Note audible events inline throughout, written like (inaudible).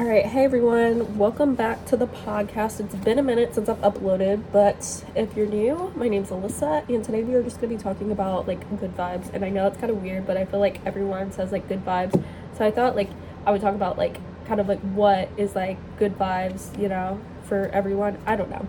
All right, hey everyone, welcome back to the podcast. It's been a minute since I've uploaded, but if you're new, my name's Alyssa, and today we are just gonna be talking about like good vibes. And I know it's kind of weird, but I feel like everyone says like good vibes, so I thought like I would talk about like kind of like what is like good vibes, you know, for everyone. I don't know.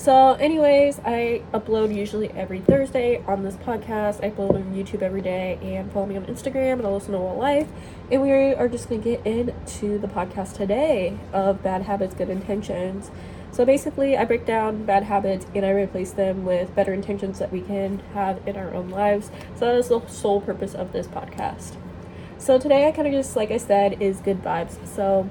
So, anyways, I upload usually every Thursday on this podcast. I upload on YouTube every day and follow me on Instagram and Alyssa Noel Life. And we are just going to get into the podcast today of bad habits, good intentions. So, basically, I break down bad habits and I replace them with better intentions that we can have in our own lives. So, that is the sole purpose of this podcast. So, today I kind of just, like I said, is good vibes. So,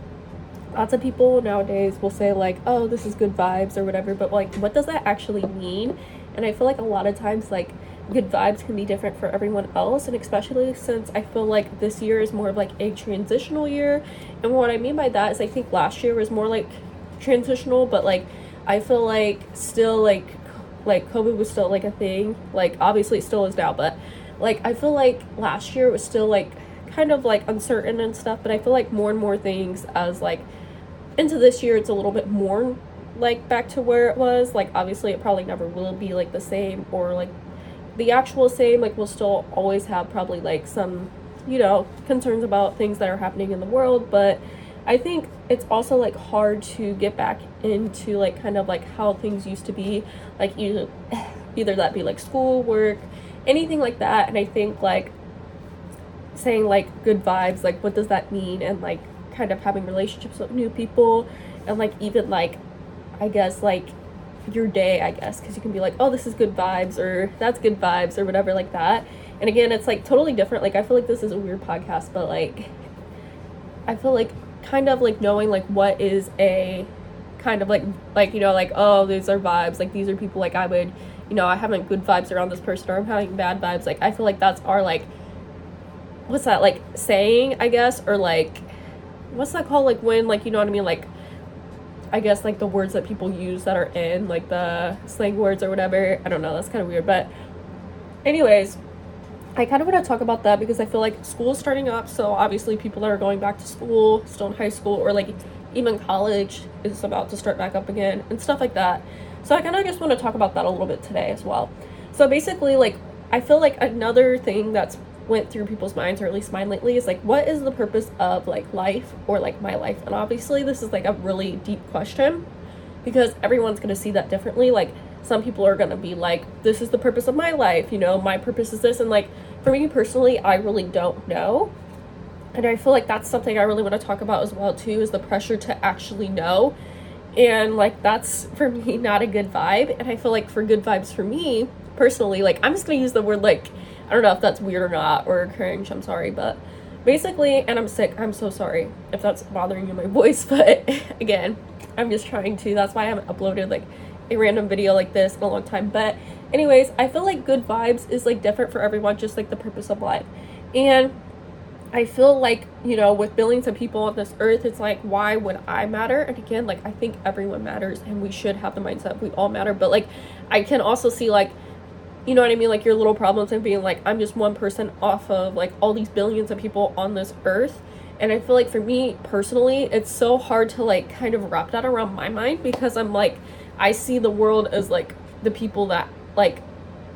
lots of people nowadays will say like oh this is good vibes or whatever but like what does that actually mean? And i feel like a lot of times like good vibes can be different for everyone else and especially since i feel like this year is more of like a transitional year. And what i mean by that is i think last year was more like transitional but like i feel like still like like covid was still like a thing. Like obviously it still is now but like i feel like last year was still like kind of like uncertain and stuff but i feel like more and more things as like into this year it's a little bit more like back to where it was. Like obviously it probably never will be like the same or like the actual same. Like we'll still always have probably like some you know concerns about things that are happening in the world. But i think it's also like hard to get back into like kind of like how things used to be. Like either (sighs) either that be like school work anything like that. And i think like saying like good vibes like what does that mean? And like kind of having relationships with new people and like even like I guess like your day, I guess, because you can be like, oh, this is good vibes or that's good vibes or whatever like that. And again, it's like totally different. Like I feel like this is a weird podcast, but like I feel like kind of like knowing like what is a kind of like like you know like oh these are vibes like these are people like I would you know I having good vibes around this person or I'm having bad vibes like I feel like that's our like what's that like saying I guess or like what's that called? Like when like you know what I mean? Like I guess like the words that people use that are in like the slang words or whatever. I don't know. That's kind of weird, but anyways. I kind of want to talk about that because I feel like school is starting up. So obviously, people that are going back to school, still in high school, or like even college is about to start back up again and stuff like that. So I kind of just want to talk about that a little bit today as well. So basically, like I feel like another thing that's went through people's minds or at least mine lately is like what is the purpose of like life or like my life? And obviously this is like a really deep question because everyone's going to see that differently. Like some people are going to be like this is the purpose of my life you know my purpose is this. And like for me personally i really don't know. And i feel like that's something i really want to talk about as well too is the pressure to actually know. And like that's for me not a good vibe. And i feel like for good vibes for me personally like i'm just going to use the word like I don't know if that's weird or not or cringe. I'm sorry, but basically, and I'm sick. I'm so sorry if that's bothering you, my (laughs) voice. But again, I'm just trying to. That's why I haven't uploaded like a random video like this in a long time. But anyways, I feel like good vibes is like different for everyone, just like the purpose of life. And I feel like, you know, with billions of people on this earth, it's like, why would I matter? And again, like, I think everyone matters and we should have the mindset we all matter. But, like, I can also see, like, you know what I mean? Like your little problems and being like, I'm just one person off of like all these billions of people on this earth. And I feel like for me personally, it's so hard to like kind of wrap that around my mind because I'm like, I see the world as like the people that like,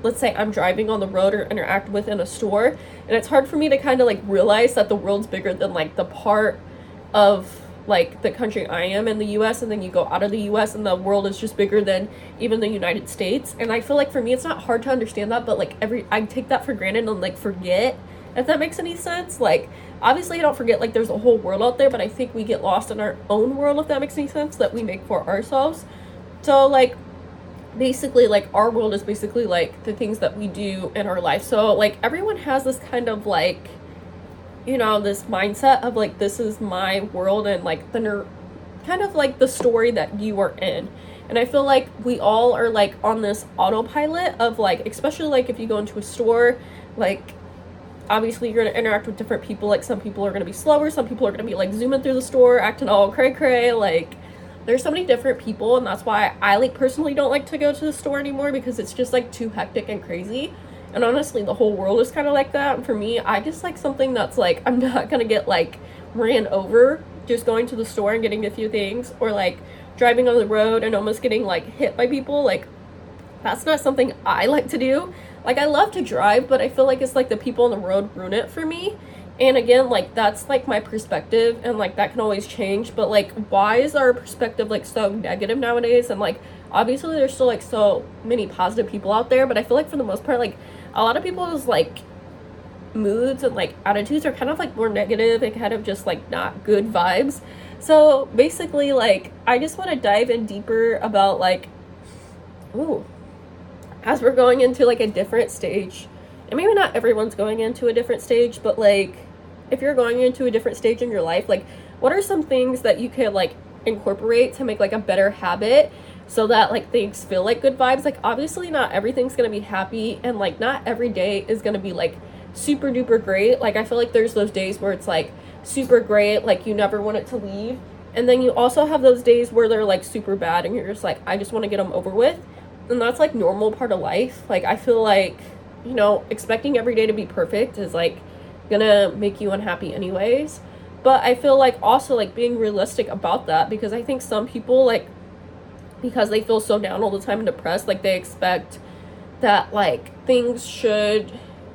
let's say I'm driving on the road or interact with in a store. And it's hard for me to kind of like realize that the world's bigger than like the part of like the country I am in the US and then you go out of the US and the world is just bigger than even the United States. And I feel like for me it's not hard to understand that, but like every I take that for granted and like forget if that makes any sense. Like obviously I don't forget like there's a whole world out there, but I think we get lost in our own world if that makes any sense that we make for ourselves. So like basically like our world is basically like the things that we do in our life. So like everyone has this kind of like you know, this mindset of like, this is my world and like the ner- kind of like the story that you are in. And I feel like we all are like on this autopilot of like, especially like if you go into a store, like obviously you're gonna interact with different people. Like some people are gonna be slower, some people are gonna be like zooming through the store, acting all cray cray. Like there's so many different people, and that's why I like personally don't like to go to the store anymore because it's just like too hectic and crazy. And honestly, the whole world is kind of like that. And for me, I just like something that's like, I'm not gonna get like ran over just going to the store and getting a few things or like driving on the road and almost getting like hit by people like that's not something I like to do. Like I love to drive, but I feel like it's like the people on the road ruin it for me. And again, like that's like my perspective and like that can always change, but like why is our perspective like so negative nowadays? And like obviously there's still like so many positive people out there, but I feel like for the most part like a lot of people's like moods and like attitudes are kind of like more negative and kind of just like not good vibes. So basically like I just want to dive in deeper about like ooh as we're going into like a different stage and maybe not everyone's going into a different stage but like if you're going into a different stage in your life like what are some things that you could like incorporate to make like a better habit so that like things feel like good vibes. Like obviously not everything's gonna be happy and like not every day is gonna be like super duper great. Like i feel like there's those days where it's like super great like you never want it to leave. And then you also have those days where they're like super bad and you're just like i just want to get them over with. And that's like normal part of life. Like i feel like you know expecting every day to be perfect is like gonna make you unhappy anyways. But i feel like also like being realistic about that because i think some people like because they feel so down all the time and depressed like they expect that like things should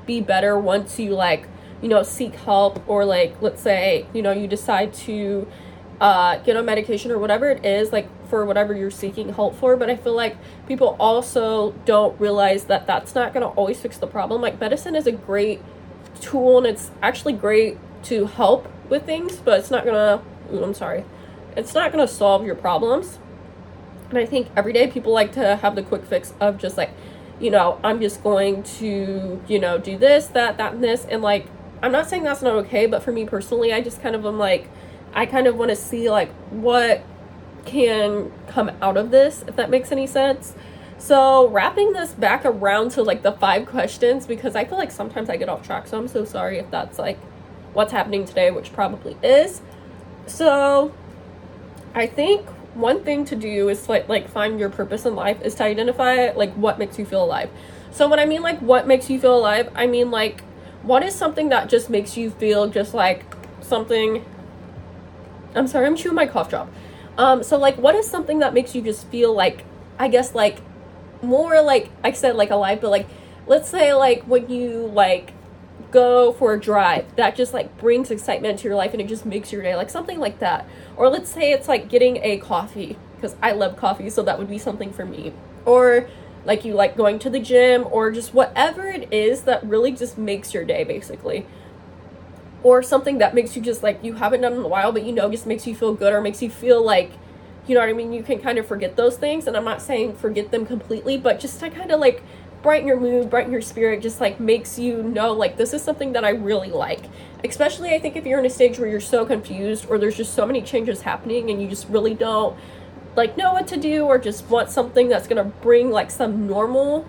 be better once you like you know seek help or like let's say you know you decide to uh, get on medication or whatever it is, like for whatever you're seeking help for. But I feel like people also don't realize that that's not going to always fix the problem. Like medicine is a great tool and it's actually great to help with things, but it's not to, I'm sorry, it's not to solve your problems. And I think every day people like to have the quick fix of just like, you know, I'm just going to, you know, do this, that, that, and this. And like, I'm not saying that's not okay, but for me personally, I just kind of am like, I kind of want to see like what can come out of this, if that makes any sense. So, wrapping this back around to like the five questions because I feel like sometimes I get off track. So, I'm so sorry if that's like what's happening today, which probably is. So, I think one thing to do is like like find your purpose in life is to identify like what makes you feel alive. So, when I mean like what makes you feel alive, I mean like what is something that just makes you feel just like something I'm sorry, I'm chewing my cough drop. Um, so like, what is something that makes you just feel like, I guess like, more like I said like alive, but like, let's say like when you like go for a drive, that just like brings excitement to your life and it just makes your day, like something like that. Or let's say it's like getting a coffee because I love coffee, so that would be something for me. Or like you like going to the gym or just whatever it is that really just makes your day basically or something that makes you just like you haven't done in a while but you know just makes you feel good or makes you feel like you know what I mean you can kind of forget those things and I'm not saying forget them completely but just to kind of like brighten your mood brighten your spirit just like makes you know like this is something that I really like. Especially I think if you're in a stage where you're so confused or there's just so many changes happening and you just really don't like know what to do or just want something that's going to bring like some normal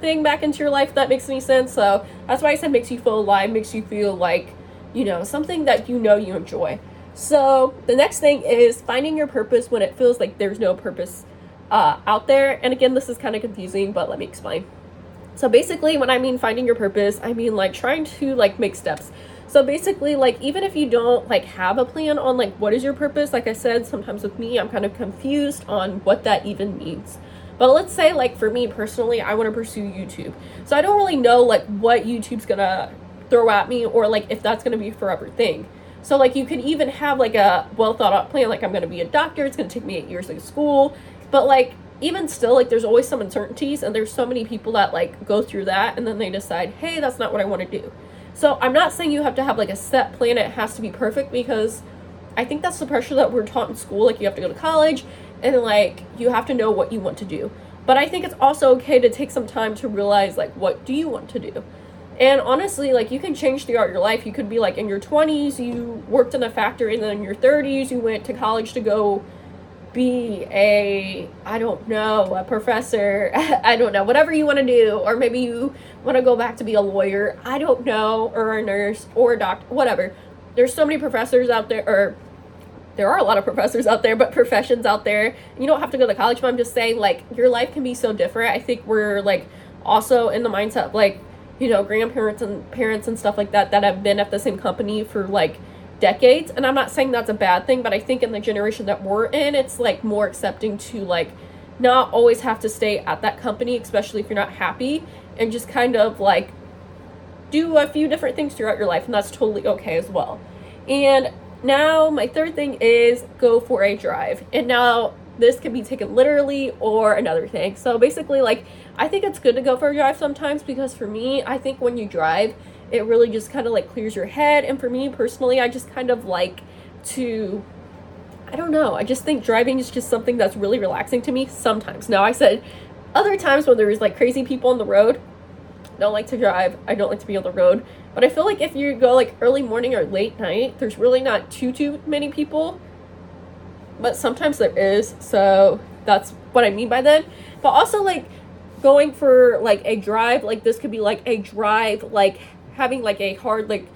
thing back into your life that makes any sense. So that's why I said makes you feel alive makes you feel like you know, something that you know you enjoy. So the next thing is finding your purpose when it feels like there's no purpose uh, out there. And again, this is kind of confusing, but let me explain. So basically, when I mean finding your purpose, I mean like trying to like make steps. So basically, like even if you don't like have a plan on like what is your purpose, like I said, sometimes with me, I'm kind of confused on what that even means. But let's say like for me personally, I want to pursue YouTube. So I don't really know like what YouTube's gonna throw at me or like if that's going to be a forever thing. So like you could even have like a well thought out plan like I'm going to be a doctor, it's going to take me 8 years of school, but like even still like there's always some uncertainties and there's so many people that like go through that and then they decide, "Hey, that's not what I want to do." So I'm not saying you have to have like a set plan, it has to be perfect because I think that's the pressure that we're taught in school like you have to go to college and like you have to know what you want to do. But I think it's also okay to take some time to realize like what do you want to do? And honestly, like you can change throughout your life. You could be like in your 20s, you worked in a factory, and then in your 30s, you went to college to go be a, I don't know, a professor. (laughs) I don't know, whatever you want to do. Or maybe you want to go back to be a lawyer. I don't know, or a nurse, or a doctor, whatever. There's so many professors out there, or there are a lot of professors out there, but professions out there. You don't have to go to college, but I'm just saying, like, your life can be so different. I think we're like also in the mindset, of, like, you know, grandparents and parents and stuff like that that have been at the same company for like decades and i'm not saying that's a bad thing but i think in the generation that we're in it's like more accepting to like not always have to stay at that company especially if you're not happy and just kind of like do a few different things throughout your life and that's totally okay as well. And now my third thing is go for a drive and now this can be taken literally or another thing. So basically like i think it's good to go for a drive sometimes because for me i think when you drive it really just kind of like clears your head. And for me personally, I just kind of like to I don't know. I just think driving is just something that's really relaxing to me sometimes. Now, I said other times when there's like crazy people on the road, I don't like to drive. I don't like to be on the road. But I feel like if you go like early morning or late night, there's really not too too many people. But sometimes there is. So that's what I mean by that. But also like going for like a drive, like this could be like a drive like having like a hard like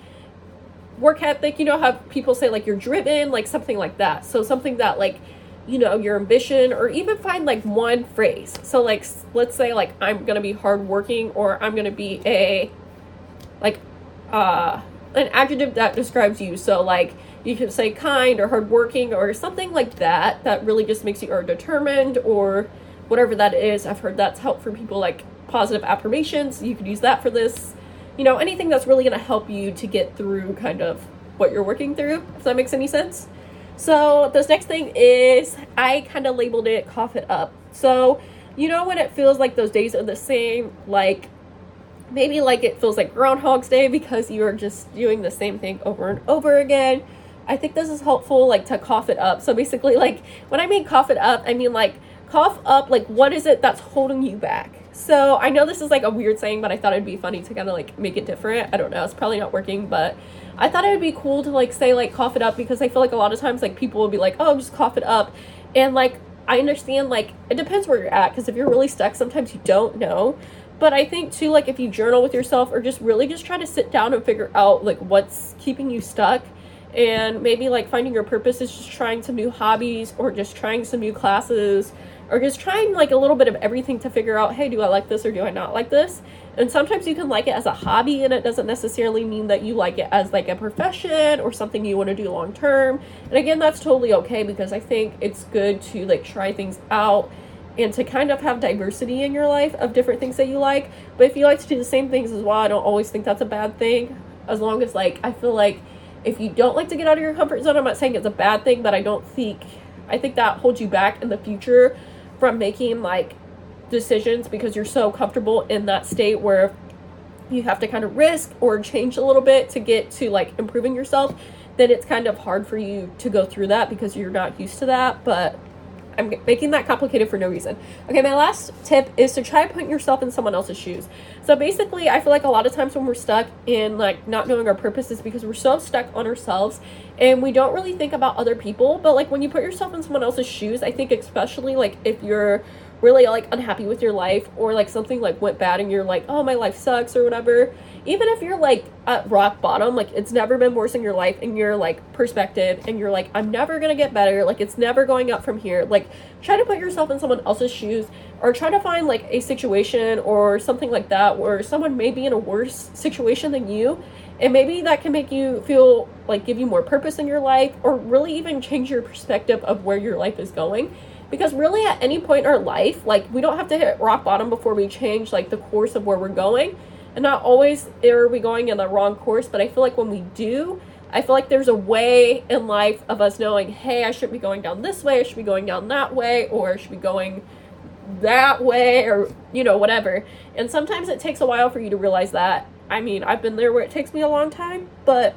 work ethic you know how people say like you're driven like something like that. So something that like you know your ambition or even find like one phrase. So like let's say like i'm gonna be hardworking or i'm gonna be a like uh an adjective that describes you. So like you can say kind or hardworking or something like that that really just makes you are determined or whatever that is. I've heard that's helped for people like positive affirmations. You could use that for this you know, anything that's really going to help you to get through kind of what you're working through, if that makes any sense. So, this next thing is I kind of labeled it cough it up. So, you know, when it feels like those days are the same, like maybe like it feels like Groundhog's Day because you are just doing the same thing over and over again. I think this is helpful, like to cough it up. So, basically, like when I mean cough it up, I mean like cough up, like what is it that's holding you back? So I know this is like a weird saying, but I thought it'd be funny to kind of like make it different. I don't know, it's probably not working, but I thought it would be cool to like say like cough it up because I feel like a lot of times like people will be like, oh, just cough it up. And like I understand like it depends where you're at because if you're really stuck, sometimes you don't know. But I think too, like if you journal with yourself or just really just try to sit down and figure out like what's keeping you stuck and maybe like finding your purpose is just trying some new hobbies or just trying some new classes or just trying like a little bit of everything to figure out hey do i like this or do i not like this? And sometimes you can like it as a hobby and it doesn't necessarily mean that you like it as like a profession or something you want to do long term and again that's totally okay because i think it's good to like try things out and to kind of have diversity in your life of different things that you like. But if you like to do the same things as well i don't always think that's a bad thing as long as like i feel like if you don't like to get out of your comfort zone i'm not saying it's a bad thing but i don't think i think that holds you back in the future from making like decisions because you're so comfortable in that state where you have to kind of risk or change a little bit to get to like improving yourself then it's kind of hard for you to go through that because you're not used to that. But I'm making that complicated for no reason. Okay, my last tip is to try putting yourself in someone else's shoes. So basically, I feel like a lot of times when we're stuck in like not knowing our purpose is because we're so stuck on ourselves and we don't really think about other people. But like when you put yourself in someone else's shoes, I think especially like if you're really like unhappy with your life or like something like went bad and you're like, "Oh, my life sucks" or whatever, even if you're like at rock bottom, like it's never been worse in your life and your like perspective and you're like, I'm never gonna get better, like it's never going up from here. Like try to put yourself in someone else's shoes or try to find like a situation or something like that where someone may be in a worse situation than you. And maybe that can make you feel like give you more purpose in your life or really even change your perspective of where your life is going because really at any point in our life like we don't have to hit rock bottom before we change like the course of where we're going and not always are we going in the wrong course but i feel like when we do i feel like there's a way in life of us knowing hey i should be going down this way i should be going down that way or i should be going that way or you know whatever. And sometimes it takes a while for you to realize that. I mean i've been there where it takes me a long time but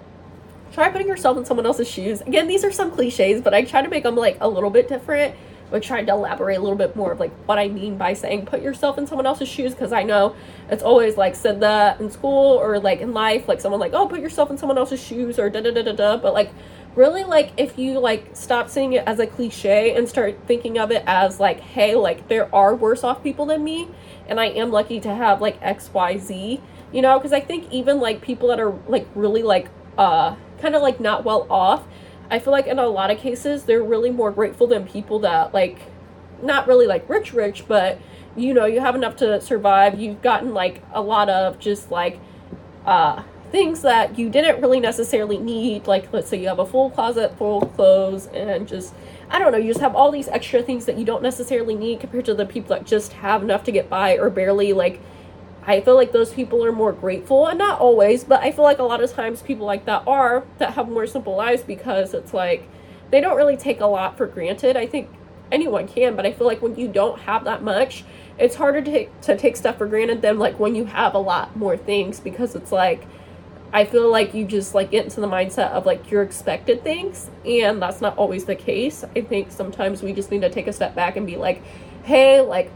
try putting yourself in someone else's shoes. Again these are some cliches but i try to make them like a little bit different but trying to elaborate a little bit more of like what I mean by saying put yourself in someone else's shoes because I know it's always like said that in school or like in life, like someone like, oh, put yourself in someone else's shoes or da da da da da. But like, really, like, if you like stop seeing it as a cliche and start thinking of it as like, hey, like, there are worse off people than me, and I am lucky to have like X, Y, Z, you know, because I think even like people that are like really like, uh, kind of like not well off I feel like in a lot of cases they're really more grateful than people that like not really like rich rich, but you know, you have enough to survive. You've gotten like a lot of just like uh things that you didn't really necessarily need. Like, let's say you have a full closet full of clothes and just, I don't know, you just have all these extra things that you don't necessarily need compared to the people that just have enough to get by or barely. Like, I feel like those people are more grateful, and not always, but I feel like a lot of times people like that are that have more simple lives because it's like they don't really take a lot for granted. I think anyone can, but I feel like when you don't have that much, it's harder to take, to take stuff for granted than like when you have a lot more things because it's like I feel like you just like get into the mindset of like your expected things and that's not always the case. I think sometimes we just need to take a step back and be like, "Hey, like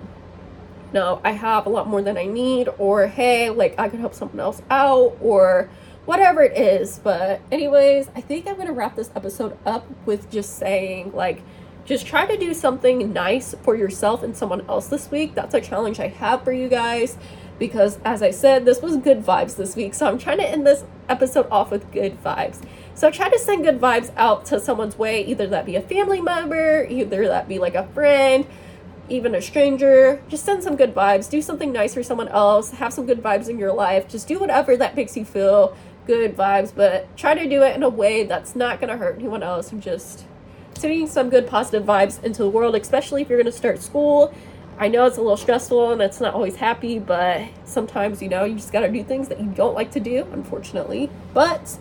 no, I have a lot more than I need or hey, like I could help someone else out or whatever it is." But anyways, I think I'm to wrap this episode up with just saying like just try to do something nice for yourself and someone else this week. That's a challenge I have for you guys because, as I said, this was good vibes this week. So I'm trying to end this episode off with good vibes. So try to send good vibes out to someone's way, either that be a family member, either that be like a friend, even a stranger. Just send some good vibes. Do something nice for someone else. Have some good vibes in your life. Just do whatever that makes you feel good vibes, but try to do it in a way that's not going to hurt anyone else and just sending some good positive vibes into the world, especially if you're going to start school. I know it's a little stressful and it's not always happy, but sometimes, you know, you just got to do things that you don't like to do, unfortunately. But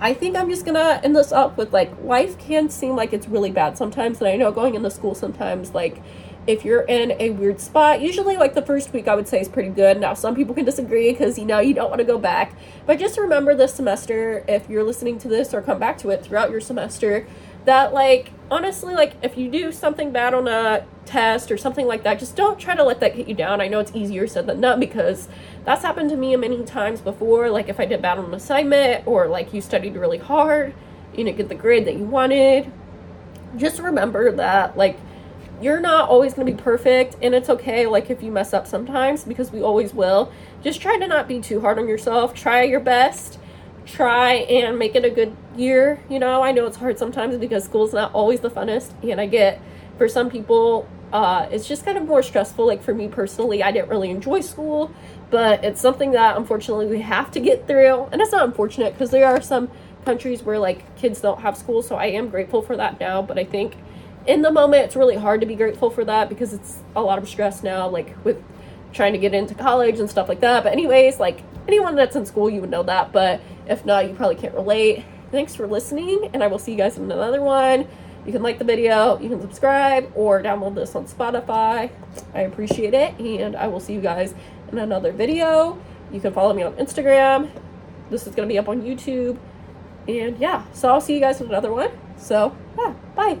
I think I'm just gonna end this up with like life can seem like it's really bad sometimes, and I know going into school sometimes, like if you're in a weird spot, usually like the first week I would say is pretty good. Now, some people can disagree because you know you don't want to go back, but just remember this semester, if you're listening to this or come back to it throughout your semester, that like honestly like if you do something bad on a test or something like that just don't try to let that get you down. I know it's easier said than done because that's happened to me many times before. Like if i did bad on an assignment or like you studied really hard you didn't get the grade that you wanted just remember that like you're not always going to be perfect and it's okay like if you mess up sometimes because we always will just try to not be too hard on yourself try your best try and make it a good year. You know, I know it's hard sometimes because school's not always the funnest, and I get for some people uh, it's just kind of more stressful. Like for me personally, I didn't really enjoy school, but it's something that unfortunately we have to get through, and it's not unfortunate because there are some countries where like kids don't have school, so I am grateful for that now. But I think in the moment it's really hard to be grateful for that because it's a lot of stress now, like with trying to get into college and stuff like that. But anyways, like anyone that's in school, you would know that. But if not, you probably can't relate. Thanks for listening, and I will see you guys in another one. You can like the video, you can subscribe, or download this on Spotify. I appreciate it, and I will see you guys in another video. You can follow me on Instagram. This is going to be up on YouTube. And yeah, so I'll see you guys in another one. So, yeah, bye.